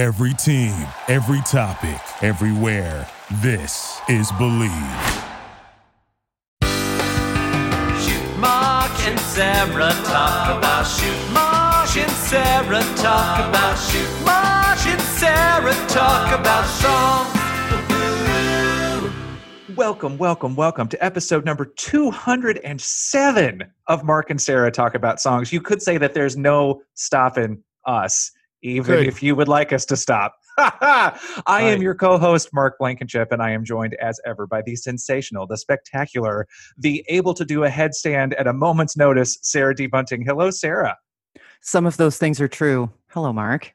Every team, every topic, everywhere. This is Bleav. Shoot Mark and Sarah talk about shoot Mark and Sarah talk about shoot Mark and Sarah talk about songs. Welcome, welcome, welcome to episode number 207 of Mark and Sarah Talk About Songs. You could say that there's no stopping us, even Good. if you would like us to stop. I am your co host, Mark Blankenship, and I am joined as ever by the sensational, the spectacular, the able to do a headstand at a moment's notice, Sarah D. Bunting. Hello, Sarah. Some of those things are true. Hello, Mark.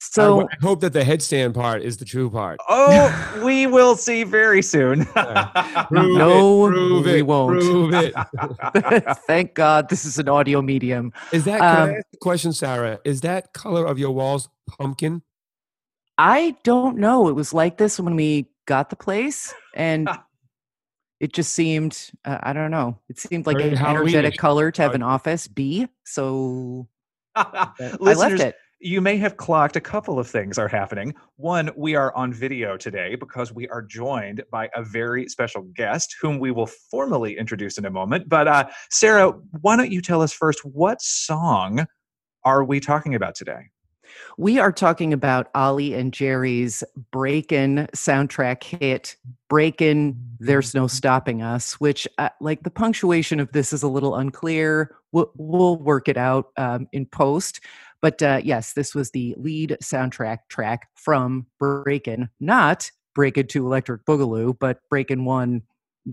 I So, w- I hope that the headstand part is the true part. Oh, we will see very soon. Prove No, it, prove we it, won't. Prove it. thank God this is an audio medium. Is that? Can Um, I ask a question, Sarah? Is that color of your walls pumpkin? I don't know. It was like this when we got the place, and it just seemed, uh, I don't know, it seemed like Very an energetic color to have an office B. So, I left it. You may have clocked a couple of things are happening. One, we are on video today because we are joined by a very special guest whom we will formally introduce in a moment. But uh, Sarah, why don't you tell us first what song are we talking about today? We are talking about Ollie and Jerry's Breakin' soundtrack hit, "Breakin' There's No Stopping Us," which, uh, like, the punctuation of this is a little unclear. We'll, we'll work it out um, in post. But uh, yes, this was the lead soundtrack track from Breakin', not Breakin' to Electric Boogaloo, but Breakin' One,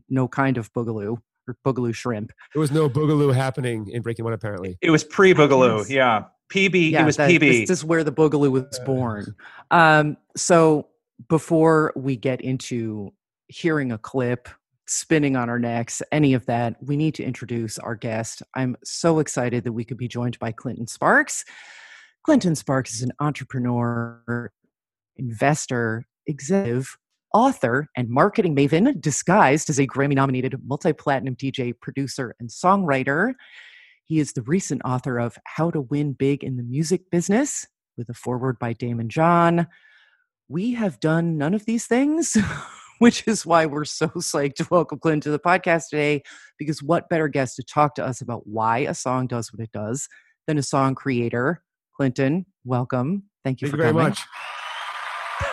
no kind of Boogaloo or Boogaloo Shrimp. There was no boogaloo happening in Breaking One, apparently. It was pre Boogaloo. Yeah. PB. yeah, it was that- PB. This is where the boogaloo was born. Um, so before we get into hearing a clip, spinning on our necks, any of that, we need to introduce our guest. I'm so excited that we could be joined by Clinton Sparks. Clinton Sparks is an entrepreneur, investor, executive, author, and marketing maven disguised as a Grammy nominated multi platinum DJ, producer, and songwriter. He is the recent author of How to Win Big in the Music Business with a foreword by Daymond John. We have done none of these things, which is why we're so psyched to welcome Clinton to the podcast today. Because what better guest to talk to us about why a song does what it does than a song creator? Clinton, welcome. Thank you Thank for you very coming. much.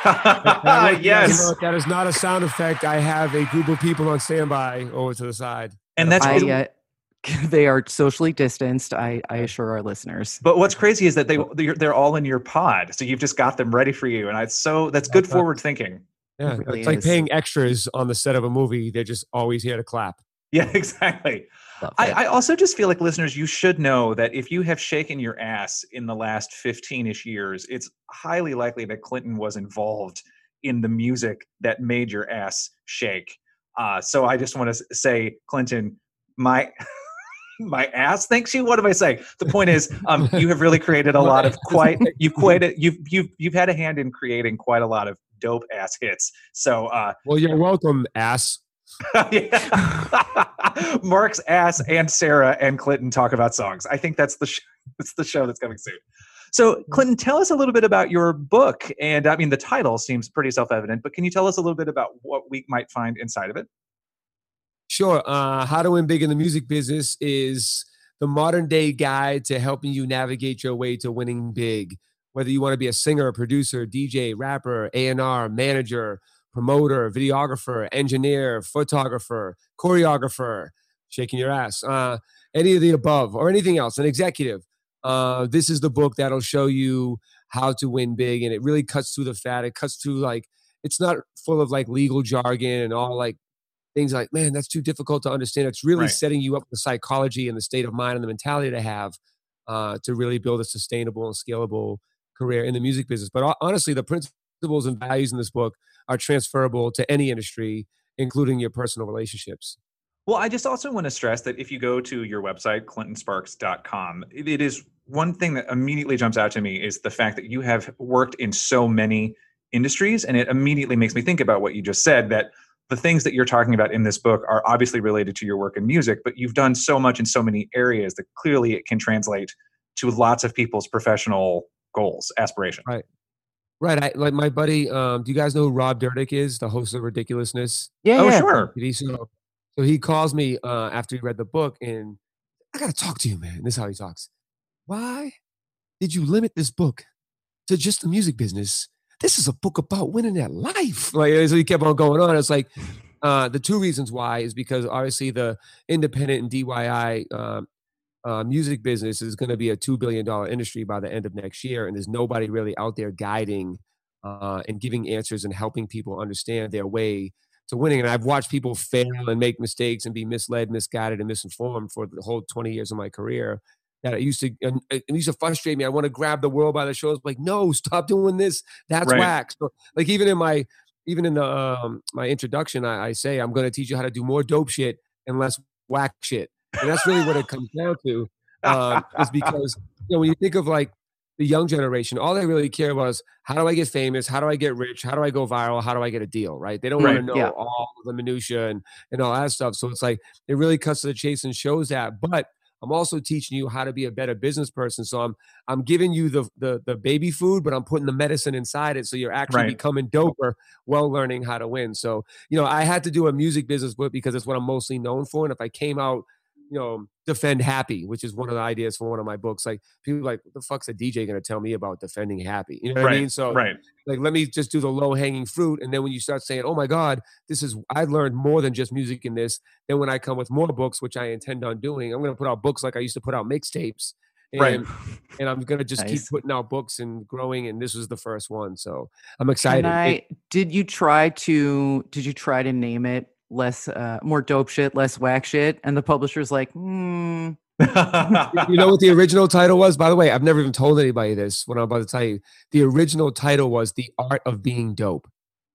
And I want you yes. know that is not a sound effect. I have a group of people on standby over to the side. And that's I, uh, they are socially distanced. I, I assure our listeners. But what's crazy is that they they're, they're all in your pod, so you've just got them ready for you, and I so that's good forward thinking. Yeah, really it's like is. paying extras on the set of a movie. They're just always here to clap. Yeah, exactly. Love I. I also just feel like listeners, you should know that if you have shaken your ass in the last 15-ish years, it's highly likely that Clinton was involved in the music that made your ass shake. Uh, so I just want to say, Clinton, my my ass thanks you. What am I saying? The point is, um, you have really created a lot of quite you've quite you've you've you've had a hand in creating quite a lot of dope ass hits. So uh, Well, you're welcome, ass. Mark's ass and Sarah and Clinton talk about songs. I think that's the sh- that's the show that's coming soon. So, Clinton, tell us a little bit about your book. And I mean, the title seems pretty self-evident, but can you tell us a little bit about what we might find inside of it? Sure. Uh, How to Win Big in the Music Business is the modern day guide to helping you navigate your way to winning big. Whether you want to be a singer, producer, DJ, rapper, A&R, manager, promoter, videographer, engineer, photographer, choreographer, shaking your ass, uh, any of the above or anything else, an executive. Uh, this is the book that'll show you how to win big. And it really cuts through the fat. It cuts through like, it's not full of like legal jargon and all like things like, man, that's too difficult to understand. It's really Right. setting you up with the psychology and the state of mind and the mentality to have uh, to really build a sustainable and scalable career in the music business. But honestly, the principles and values in this book are transferable to any industry, including your personal relationships. Well, I just also want to stress that if you go to your website, clintonsparks.com, it, it is one thing that immediately jumps out to me is the fact that you have worked in so many industries. And it immediately makes me think about what you just said that the things that you're talking about in this book are obviously related to your work in music, but you've done so much in so many areas that clearly it can translate to lots of people's professional goals, aspirations. Right. Right. I, like my buddy, um, do you guys know who Rob Dyrdek is, the host of Ridiculousness? Yeah, oh, yeah. sure. TV show? So he calls me uh, after he read the book and I got to talk to you, man. This is how he talks. Why did you limit this book to just the music business? This is a book about winning at life. Like, so he kept on going on. It's like, uh, the two reasons why is because obviously the independent and DIY um, uh, music business is going to be a two billion dollar industry by the end of next year, and there's nobody really out there guiding uh, and giving answers and helping people understand their way to winning. And I've watched people fail and make mistakes and be misled, misguided, and misinformed for the whole 20 years of my career. That it used to and it used to frustrate me. I want to grab the world by the shoulders, like, no, stop doing this. That's Right. whack. So, like even in my even in the um, my introduction, I, I say I'm going to teach you how to do more dope shit and less whack shit. And that's really what it comes down to. Um, is because you know when you think of like the young generation, all they really care about is how do I get famous, how do I get rich, how do I go viral, how do I get a deal, right? They don't Right, want to know yeah. all the minutia and and all that stuff. So it's like it really cuts to the chase and shows that. But I'm also teaching you how to be a better business person. So I'm I'm giving you the the, the baby food, but I'm putting the medicine inside it, so you're actually Right. becoming doper while learning how to win. So you know, I had to do a music business book because it's what I'm mostly known for. And if I came out, you know, defend happy, which is one of the ideas for one of my books, like people are like, what the fuck's a DJ gonna tell me about defending happy? You know what right. I mean? So right. like let me just do the low hanging fruit and then when you start saying oh my god this is i learned more than just music in this then when i come with more books which i intend on doing i'm going to put out books like i used to put out mixtapes and, Right. and i'm going to just keep putting out books and growing and this was the first one so i'm excited Can It- I, did you try to did you try to name it less uh more dope shit, less whack shit? And the publisher's like, hmm. you know what the original title was by the way i've never even told anybody this what i'm about to tell you the original title was the art of being dope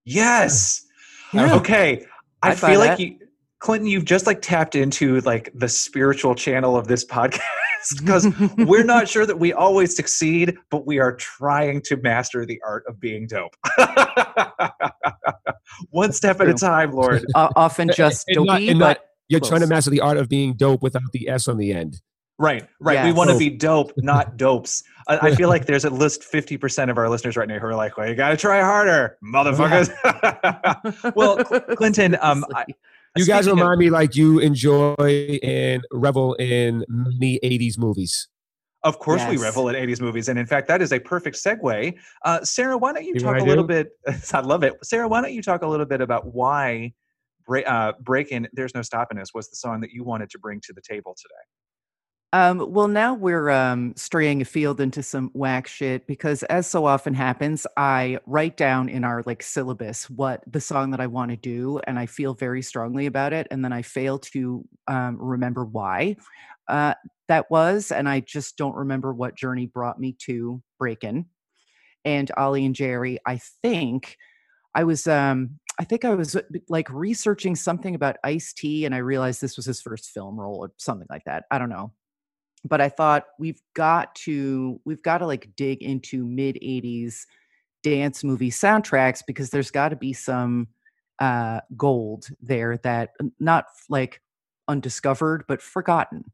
yes. Yeah. Okay. I I'd feel like that. you, Clinton, you've just like tapped into like the spiritual channel of this podcast because we're not sure that we always succeed, but we are trying to master the art of being dope. One step at a time, Lord. O- often just And not- dopey, and not- but you're trying to master the art of being dope without the s on the end Right, right. We want to be dope, not dopes. I, I feel like there's at least 50% of our listeners right now who are like, well, you got to try harder, motherfuckers. well, Cl- Clinton, um, I, You guys speaking of- remind me like you enjoy and revel in many 80s movies. Of course, we revel in 80s movies. And in fact, that is a perfect segue. Uh, Sarah, why don't you talk a little bit? I love it. Sarah, why don't you talk a little bit about why Break, uh, Break In, There's No Stopping Us was the song that you wanted to bring to the table today? Um, well, now we're um, straying afield into some whack shit because, as so often happens, I write down in our like syllabus what the song that I want to do, and I feel very strongly about it, and then I fail to um, remember why uh, that was, and I just don't remember what journey brought me to Breakin' and Ollie and Jerry. I think I was um I think I was uh, like researching something about Ice T and I realized this was his first film role or something like that. I don't know. But I thought we've got to we've got to like dig into mid 80s dance movie soundtracks because there's got to be some uh gold there that not like undiscovered but forgotten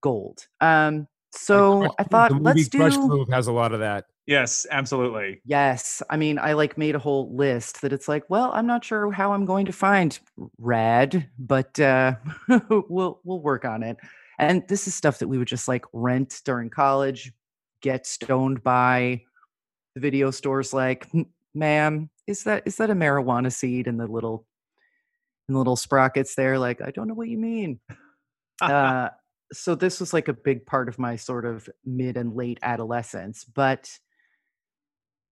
gold. Um so Like, I thought the movie let's Crush do Groove has a lot of that. Yes, absolutely. Yes. I mean, I like made a whole list that it's like, well, I'm not sure how I'm going to find rad, but uh we'll we'll work on it. And this is stuff that we would just like rent during college, get stoned by the video stores like, ma'am, is that is that a marijuana seed in the little in the little sprockets there? Like, I don't know what you mean. uh so this was like a big part of my sort of mid and late adolescence, but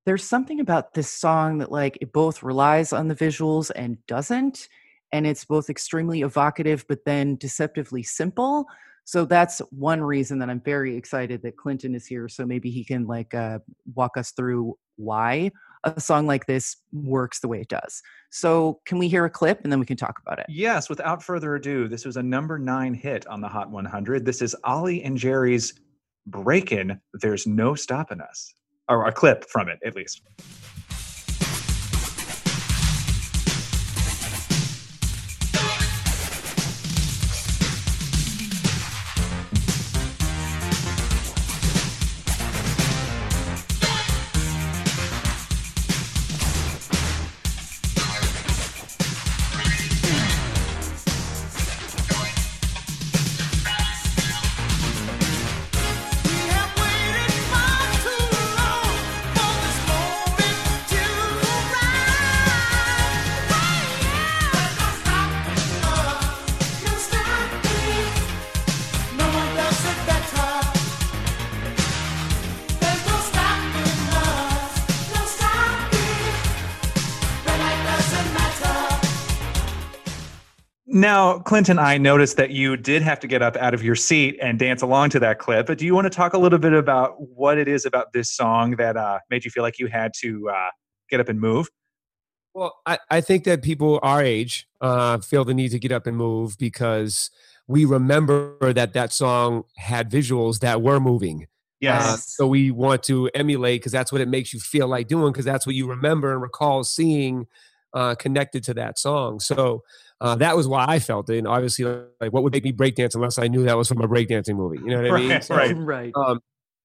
there's something about this song that like it both relies on the visuals and doesn't and it's both extremely evocative but then deceptively simple so that's one reason that i'm very excited that clinton is here so maybe he can like uh, walk us through why a song like this works the way it does so can we hear a clip and then we can talk about it Yes, without further ado, this was a number nine hit on the Hot 100. This is Ollie and Jerry's Breakin' There's No Stopping Us. Or a clip from it, at least. Now, Clinton, I noticed that you did have to get up out of your seat and dance along to that clip. But do you want to talk a little bit about what it is about this song that uh, made you feel like you had to uh, get up and move? Well, I, I think that people our age uh, feel the need to get up and move because we remember that that song had visuals that were moving. Yes. Uh, so we want to emulate because that's what it makes you feel like doing because that's what you remember and recall seeing uh, connected to that song. So uh, that was why I felt it. And obviously, like, what would make me breakdance unless I knew that was from a breakdancing movie? You know what I mean? Right, So, right. right. Um,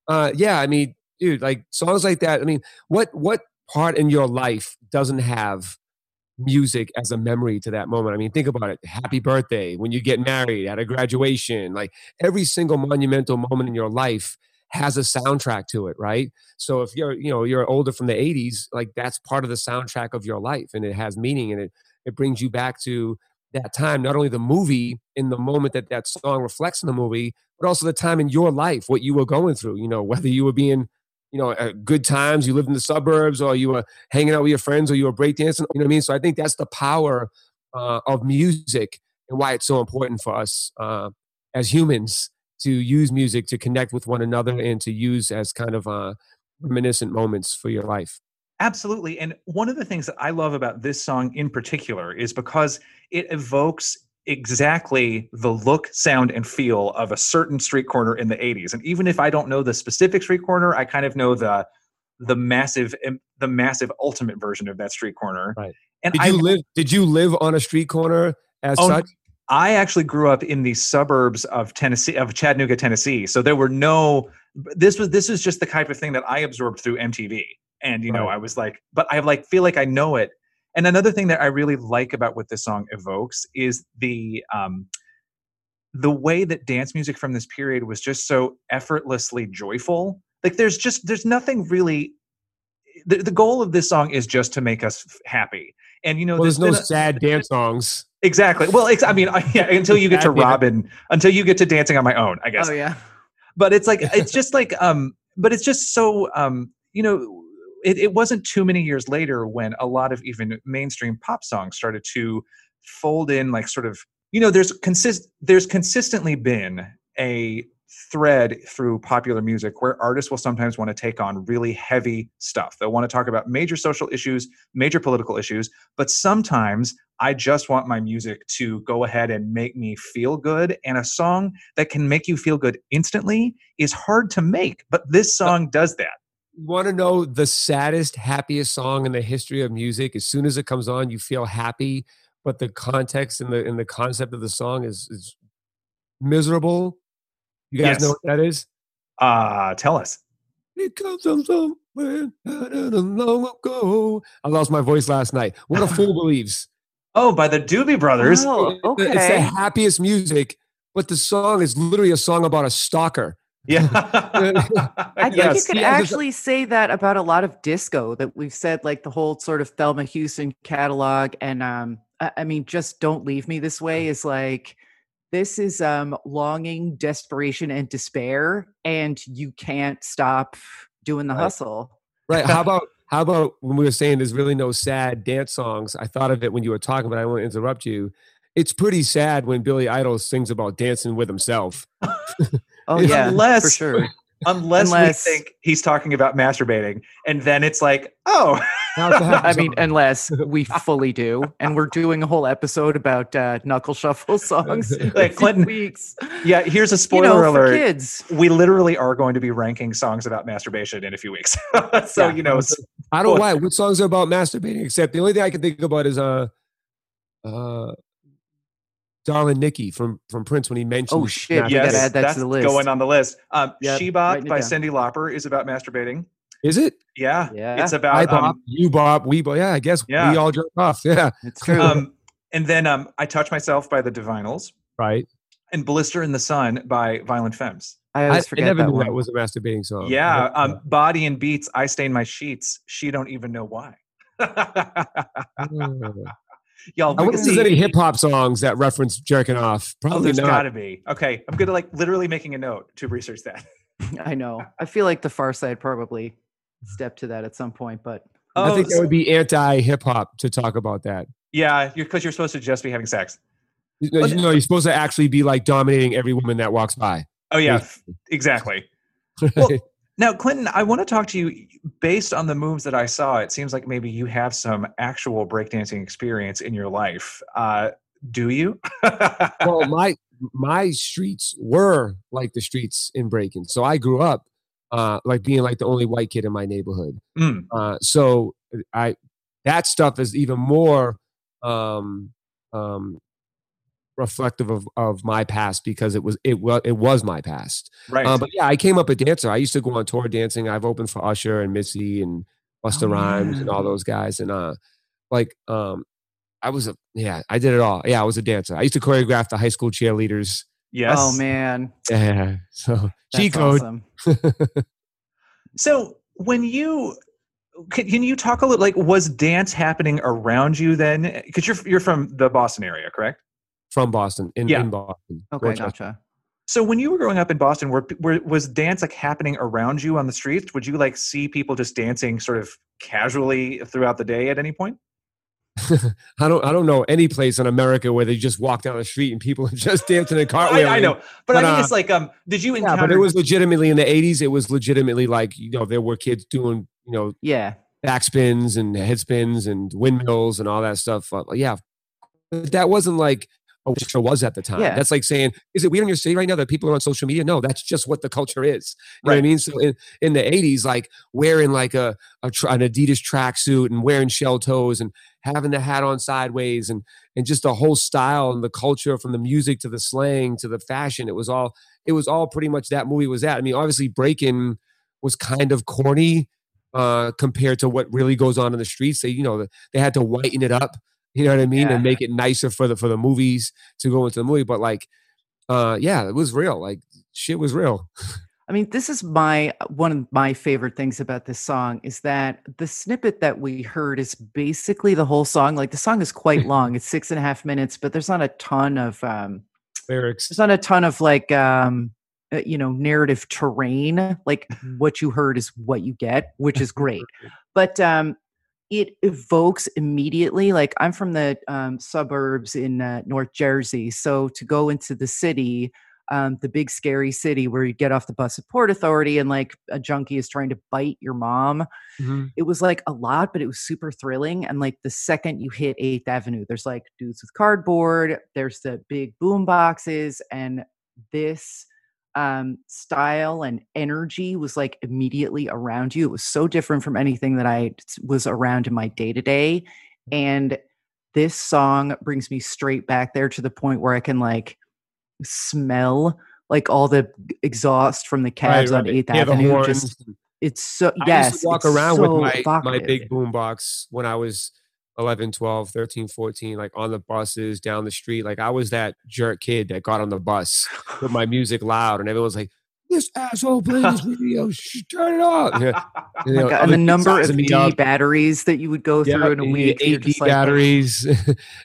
uh, yeah, I mean, dude, like songs like that. I mean, what what part in your life doesn't have music as a memory to that moment? I mean, think about it. Happy birthday, when you get married, at a graduation, like every single monumental moment in your life has a soundtrack to it, right? So if you're, you know, you're older from the 80s, like that's part of the soundtrack of your life and it has meaning and it it brings you back to that time, not only the movie in the moment that that song reflects in the movie, but also the time in your life, what you were going through, you know, whether you were being, you know, uh, good times, you lived in the suburbs or you were hanging out with your friends or you were breakdancing, you know what I mean? So I think that's the power uh, of music and why it's so important for us uh, as humans to use music to connect with one another and to use as kind of uh, reminiscent moments for your life. Absolutely. And one of the things that I love about this song in particular is because it evokes exactly the look, sound, and feel of a certain street corner in the 80s. And even if I don't know the specific street corner, I kind of know the the massive the massive ultimate version of that street corner. Right. And Did I you live? Did you live on a street corner as Oh, such? I actually grew up in the suburbs of Tennessee, of Chattanooga, Tennessee. So there were no. This was this is just the type of thing that I absorbed through MTV, and you know, I was like, but I like feel like I know it. And another thing that I really like about what this song evokes is the um, the way that dance music from this period was just so effortlessly joyful. Like there's just there's nothing really. The, the goal of this song is just to make us f- happy, and you know, Well, there's no a- sad dance songs. Exactly. Well, ex- I mean, yeah, until you get to Robin, until you get to dancing on my own, I guess. Oh yeah. But it's like it's just like um, but it's just so um, you know, it, it wasn't too many years later when a lot of even mainstream pop songs started to fold in like sort of you know, there's consist there's consistently been a thread through popular music where artists will sometimes want to take on really heavy stuff. They'll want to talk about major social issues, major political issues, but sometimes I just want my music to go ahead and make me feel good. And a song that can make you feel good instantly is hard to make, but this song does that. You want to know the saddest, happiest song in the history of music? As soon as it comes on, you feel happy, but the context and the and the concept of the song is is miserable. You guys Yes. know what that is? Uh, tell us. It comes from somewhere long ago. I lost my voice last night. What a fool believes. Oh, by the Doobie Brothers. Oh, It's the- It's the happiest music, but the song is literally a song about a stalker. Yeah. I think Yes. you could he has this- actually say that about a lot of disco that we've said, like the whole sort of Thelma Houston catalog. And um, I, I mean, just don't leave me this way is like this is um longing, desperation, and despair, and you can't stop doing the Right. hustle. Right. How about how about when we were saying there's really no sad dance songs? I thought of it when you were talking, but I won't interrupt you. It's pretty sad when Billy Idol sings about dancing with himself. Oh yeah, for sure. Unless, Unless- we think he's talking about masturbating, and then it's like, oh, Now it's a happy I mean, unless we fully do, and we're doing a whole episode about uh, knuckle shuffle songs. Like Clinton- weeks. yeah. Here's a You spoiler know, for alert. kids. We literally are going to be ranking songs about masturbation in a few weeks. so Yeah. you know, I don't know why. What songs are about masturbating? Except the only thing I can think about is uh, uh, "Darling Nikki" from from Prince when he mentioned. Oh, shit, we yes, gotta that that's the list. going on the list. Um, Yep, She writing Bop it by down. Cyndi Lauper is about masturbating. Is it? Yeah, Yeah, it's I about bop, um, you bop, we bop. Yeah, I guess Yeah. we all jerk off. Yeah, it's true. um, and then um, I Touch Myself by the Divinyls right. and Blister in the Sun by Violent Femmes. I I, always I forget never that knew one. that was a masturbating song. yeah, um, Body and Beats, I Stain My Sheets. She don't even know why. Y'all, I we wonder if there's see- any hip hop songs that reference jerking off. Oh, Probably there's not. got to be. Okay, I'm gonna like literally making a note to research that. I know. I feel like the Pharcyde probably stepped to that at some point, but I Oh, think that would be anti hip hop to talk about that. yeah, because you're, supposed to just be having sex. You know, you know, you're supposed to actually be like dominating every woman that walks by. Oh yeah, exactly. Well, Now, Clinton, I want to talk to you based on the moves that I saw. It seems like maybe you have some actual breakdancing experience in your life. Uh, do you? well, my my streets were like the streets in Breaking. So I grew up uh, like being like the only white kid in my neighborhood. Mm, Uh, so I that stuff is even more um, um, reflective of, of my past because it was it was it was my past. right. Uh, but yeah, I came up a dancer. I used to go on tour dancing. I've opened for Usher and Missy and Busta Oh, Rhymes and all those guys. And uh, like um, I was a yeah, I did it all. Yeah, I was a dancer. I used to choreograph the high school cheerleaders. yes. Oh man, Yeah, so that's cheat code. awesome. So when you can, can you talk a little like was dance happening around you then? Because you're you're from the Boston area, correct? From Boston in, Yeah. in Boston. Okay, gotcha. So when you were growing up in Boston, were, were was dance like happening around you on the streets? Would you like see people just dancing sort of casually throughout the day at any point? I don't I don't know any place in America where they just walk down the street and people are just dancing and I, cartwheeling. I know, but, I But, mean, uh, it's like, um, did you Yeah, encounter? but it was legitimately in the '80s. It was legitimately like you know there were kids doing you know Yeah, backspins and head spins and windmills and all that stuff. Uh, yeah, but that wasn't like what show was at the time. Yeah. That's like saying, is it weird in your city right now that people are on social media? No, that's just what the culture is. You know what I mean? So in, in the '80s, like wearing like a, a an Adidas tracksuit and wearing shell toes and having the hat on sideways and and just the whole style and the culture from the music to the slang to the fashion. It was all it was all pretty much that movie was that. I mean, obviously Breaking was kind of corny uh, compared to what really goes on in the streets. They, you know, they had to whiten it up. You know what I mean, Yeah. and make it nicer for the for the movies to go into the movie. But like, uh, yeah, it was real. Like, shit was real. I mean, this is my one of my favorite things about this song is that the snippet that we heard is basically the whole song. Like the song is quite long; it's six and a half minutes, but there's not a ton of um, Lyrics. there's not a ton of like um, uh, you know narrative terrain. Like what you heard is what you get, which is great. but um, it evokes immediately. Like I'm from the um, suburbs in uh, North Jersey, so to go into the city, um, the big scary city where you get off the bus at Port Authority and like a junkie is trying to bite your mom. Mhm. It was like a lot, but it was super thrilling. And like the second you hit Eighth Avenue, there's like dudes with cardboard. There's the big boom boxes, and this um style and energy was like immediately around you. It was so different from anything that I was around in my day to day and this song brings me straight back there to the point where i can like smell like all the exhaust from the cabs on 8th avenue just it's so I yes used to walk around so with my, my big boom box when I was 11, 12, 13, 14, like on the buses down the street. Like I was that jerk kid that got on the bus with my music loud and everyone's like, this asshole playing this video, sh- turn it off. Yeah. Oh You know, God, and the number of sizing D up. batteries that you would go Yeah, through in a week. you're Eight D just like, batteries,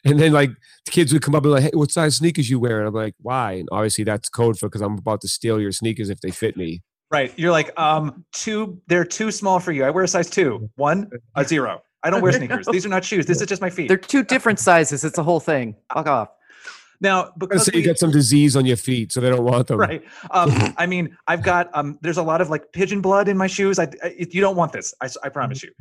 and then like the kids would come up and be like, "Hey, what size sneakers you wearing?" I'm like, "Why?" And obviously that's code for because I'm about to steal your sneakers if they fit me. Right. You're like, um, two, they're too small for you. I wear a size two, one, a zero. I don't wear sneakers. These are not shoes. This is just my feet. They're two different sizes. It's a whole thing. Fuck off. now, because say you we, get some disease on your feet, so they don't want them. right. Um, I mean, I've got, um, there's a lot of like pigeon blood in my shoes. I, I you don't want this. I promise you.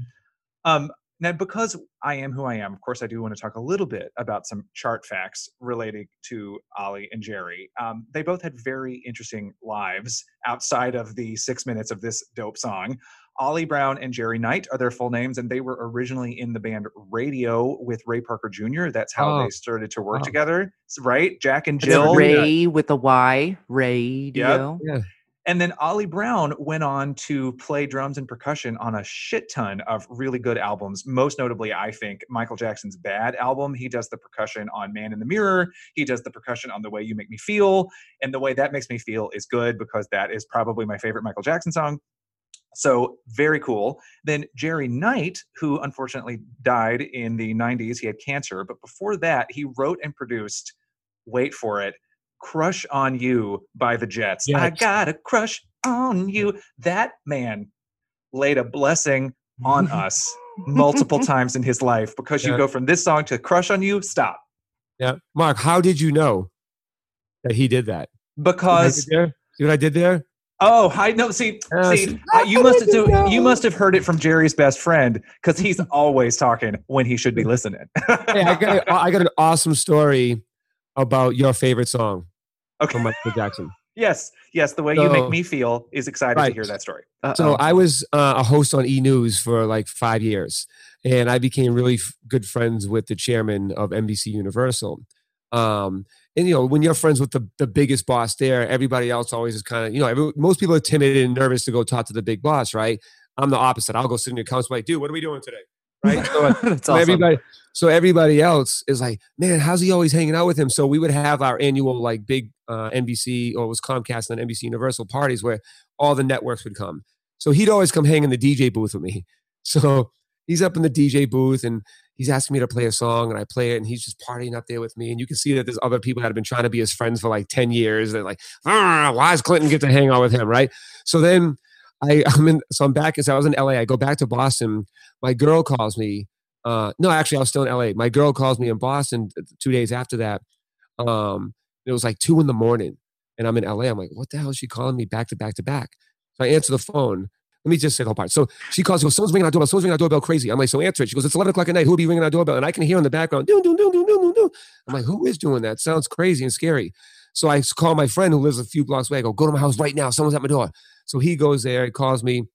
Um, now, because I am who I am, of course, I do want to talk a little bit about some chart facts relating to Ollie and Jerry. Um, they both had very interesting lives outside of the six minutes of this dope song. Ollie Brown and Jerry Knight are their full names, and they were originally in the band Raydio with Ray Parker Jr. That's how Oh. they started to work Oh. together, right? Jack and Jill. that. Ray with a Y. Raydio. And then Ollie Brown went on to play drums and percussion on a shit ton of really good albums. Most notably, I think, Michael Jackson's Bad album. He does the percussion on Man in the Mirror. He does the percussion on The Way You Make Me Feel. And The Way That Makes Me Feel is good because that is probably my favorite Michael Jackson song. So very cool. Then Jerry Knight, who unfortunately died in the 90s, he had cancer. But before that, he wrote and produced, wait for it, Crush on You by the Jets. I got a crush on you. That man laid a blessing on us multiple times in his life because you go from this song to Crush on You, stop. Yeah, Mark, how did you know that he did that? See what I because? See what I did there? Oh, I know. See, Yes. see, uh, you must so you must have heard it from Jerry's best friend because he's always talking when he should be listening. Hey, I got, a, I got an awesome story about your favorite song okay. from Michael Jackson. Yes, yes. The way you make me feel is excited to hear that story. So Uh-oh. I was uh, a host on E News for like five years, and I became really f- good friends with the chairman of NBC Universal. Um, and you know, when you're friends with the the biggest boss there, everybody else always is kind of you know, every, most people are timid and nervous to go talk to the big boss, right? I'm the opposite. I'll go sit in your council like, dude, what are we doing today? Right? So, uh, so awesome. everybody so everybody else is like man how's he always hanging out with him so we would have our annual like big uh, nbc or it was comcast and nbc universal parties where all the networks would come so he'd always come hang in the dj booth with me so he's up in the dj booth and he's asking me to play a song and i play it and he's just partying up there with me and you can see that there's other people that have been trying to be his friends for like 10 years they're like "Ah, why does clinton get to hang out with him right so then I, I'm in, so I'm back. So I was in LA. I go back to Boston. My girl calls me uh, no, actually, I was still in LA. My girl calls me in Boston uh, two days after that. Um, it was like two in the morning, and I'm in LA. I'm like, what the hell is she calling me back to back to back? So I answer the phone. Let me just say the whole part. So she calls, goes, someone's ringing our doorbell. Someone's ringing our doorbell crazy. I'm like, so answer it. She goes, it's 11 o'clock at night. Who will be ringing our doorbell? And I can hear in the background, doo, doo, doo, doo, doo, doo. I'm like, who is doing that? Sounds crazy and scary. So I call my friend who lives a few blocks away. I go, go to my house right now. Someone's at my door. So he goes there. He calls me. And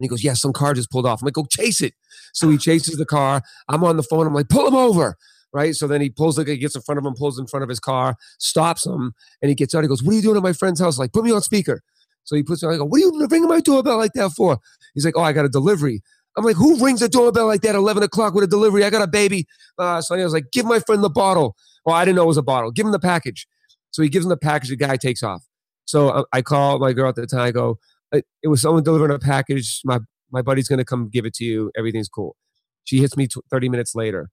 he goes, yeah, some car just pulled off. I'm like, go chase it. So he chases the car. I'm on the phone. I'm like, pull him over. Right. So then he pulls, like, he gets in front of him, pulls in front of his car, stops him, and he gets out. He goes, What are you doing at my friend's house? Like, put me on speaker. So he puts me on. I go, What are you ringing my doorbell like that for? He's like, Oh, I got a delivery. I'm like, Who rings a doorbell like that at 11 o'clock with a delivery? I got a baby. Uh, so I was like, Give my friend the bottle. Well, I didn't know it was a bottle. Give him the package. So he gives him the package. The guy takes off. So uh, I, I call my girl at the time. I go, It, was someone delivering a package. My, my buddy's going to come give it to you. Everything's cool. She hits me tw 30 minutes later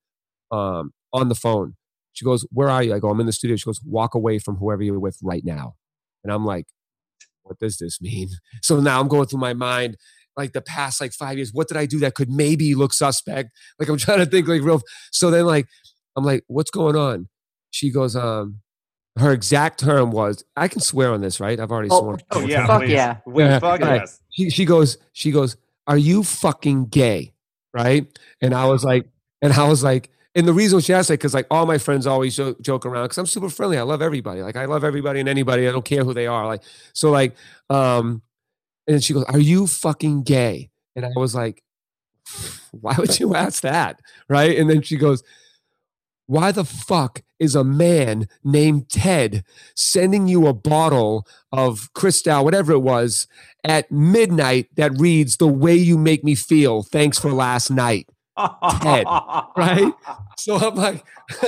um, on the phone. She goes, Where are you? I go, I'm in the studio. She goes, Walk away from whoever you're with right now. And I'm like, What does this mean? So now I'm going through my mind, like the past like five years. What did I do that could maybe look suspect? Like I'm trying to think like real. So then like, I'm like, What's going on? She goes, um, her exact term was, I can swear on this, right? I've already Oh, sworn. Oh yeah, Fuck please. yeah. We- Yeah, fuck right. yes. She, she goes, she goes, Are you fucking gay? Right. And I was like, and I was like, and the reason she asked that, because like all my friends always jo- joke around, because I'm super friendly. I love everybody. Like I love everybody and anybody. I don't care who they are. Like, so like, um, and she goes, Are you fucking gay? And I was like, Why would you ask that? Right. And then she goes, Why the fuck is a man named Ted sending you a bottle of Cristal, whatever it was, at midnight that reads, The way you make me feel. Thanks for last night. Ted, right? So I'm like,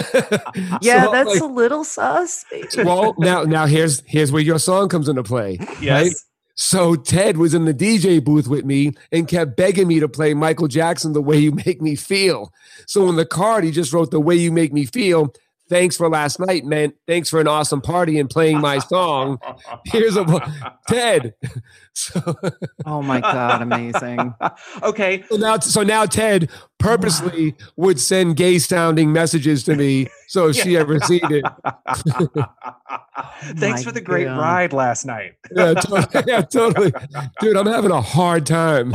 Yeah, so I'm that's like, a little sus. baby. well, now now here's here's where your song comes into play. yes. So Ted was in the DJ booth with me and kept begging me to play Michael Jackson the way you make me feel. So in the card, he just wrote the way you make me feel. Thanks for last night, man. Thanks for an awesome party and playing my song. Here's a bo- Ted. So, Oh my god, amazing. okay. so now, so now Ted purposely would send gay sounding messages to me. So if she ever seen it, Thanks My for the great God. ride last night. yeah, totally, yeah, totally, dude. I'm having a hard time.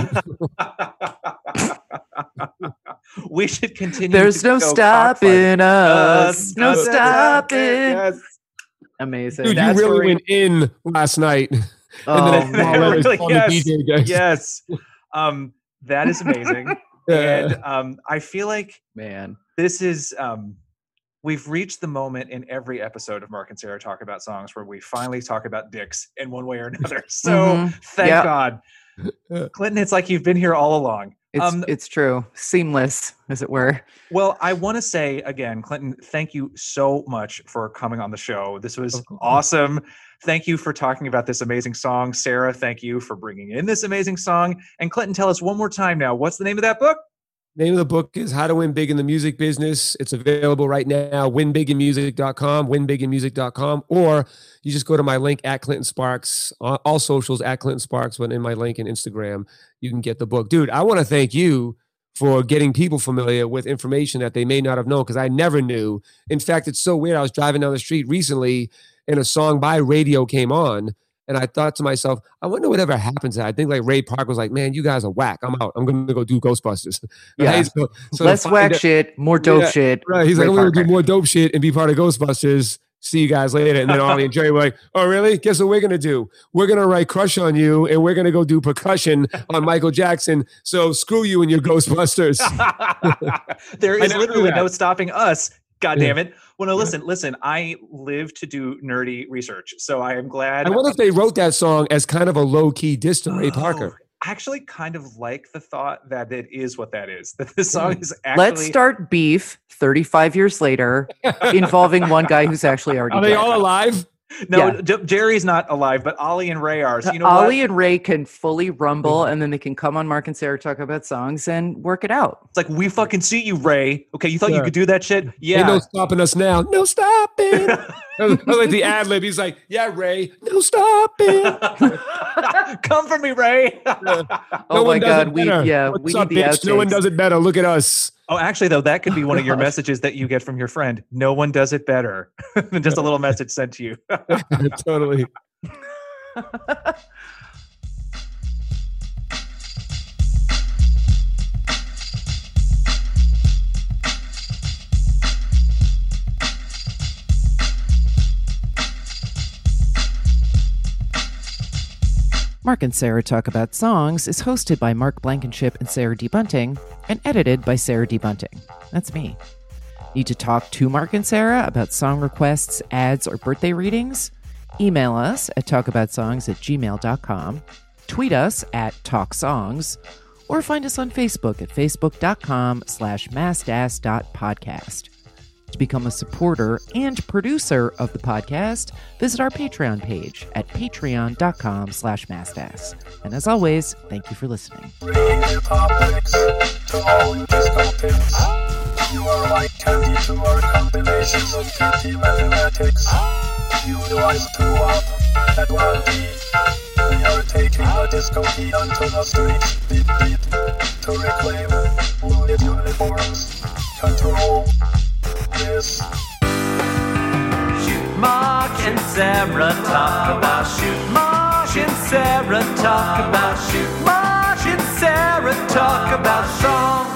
We should continue. There's to no stopping cockfight. us. No Uh, stopping. Yes. Amazing. Dude, you really where he- went in last night. oh, and then I Really, all the yes, DJ guys. Yes. Um, that is amazing. Yeah. and um, I feel like man. this is um, we've reached the moment in every episode of Mark and Sarah talk about songs where we finally talk about dicks in one way or another. So Mhm. thank Yeah. God, Clinton. It's like you've been here all along. It's Um, it's true. Seamless, as it were. Well, I want to say again, Clinton, thank you so much for coming on the show. This was Of awesome. Thank you for talking about this amazing song. Sarah, thank you for bringing in this amazing song. And Clinton, tell us one more time now, what's the name of that book? Name of the book is How to Win Big in the Music Business. It's available right now, winbiginmusic.com, winbiginmusic.com, or you just go to my link at Clinton Sparks, all all socials at Clinton Sparks, but in my link in Instagram, you can get the book. Dude, I want to thank you for getting people familiar with information that they may not have known because I never knew. In fact, it's so weird. I was driving down the street recently and a song by Raydio came on. And I thought to myself, I wonder whatever happens. to that. I think like Ray Park was like, man, you guys are whack. I'm out. I'm going to go do Ghostbusters. Yeah. So, so Less whack out- shit, more dope Yeah, shit. Right. He's like, Ray I'm going to do more dope shit and be part of Ghostbusters. See you guys later. And then Ollie and Jerry were like, oh, really? Guess what we're going to do? We're going to write Crush on You and we're going to go do percussion on Michael Jackson. So screw you and your Ghostbusters. there is literally no stopping us. God damn it. Well, no, listen, listen. I live to do nerdy research, so I am glad. I wonder if they wrote that song as kind of a low key diss to Ray oh, Parker. Oh, I actually kind of like the thought that it is what that is. That the song mm. is actually. Let's start beef 35 years later involving one guy who's actually already Are they dead. all alive? No, yeah. J- Jerry's not alive, but Ollie and Ray are. So uh, you know Ollie what? and Ray can fully rumble mm-hmm. and then they can come on Mark and Sarah talk about songs and work it out. It's like we fucking see you, Ray. Okay, you thought you could do that shit? Ain't Yeah. no stopping us now. No stopping. I was like the ad lib. He's like, yeah, Ray. No stopping. Come for me, Ray. Oh my God, we- better. yeah, What's we up, need the bitch? No one does it better. Look at us. oh, actually, though, that could be one of your messages that you get from your friend. No one does it better. Than just a little message sent to you. totally. Mark and Sarah Talk About Songs is hosted by Mark Blankenship and Sarah D. Bunting and edited by Sarah D. Bunting. That's me. Need to talk to Mark and Sarah about song requests, ads, or birthday readings? Email us at talkaboutsongs at gmail.com, tweet us at talksongs, or find us on Facebook at facebook.com slash mastass.podcast. To become a supporter and producer of the podcast, visit our Patreon page at patreon.com slash mastass. And as always, thank you for listening. To. You are like candy to our combinations of pretty mathematics. You realize too often that one beat. We are taking disco beat onto the streets. To reclaim loaded uniforms. Control Shoot mark and Sarah talk about shoot Mark and Sarah talk about shoot Mark and Sarah talk about songs.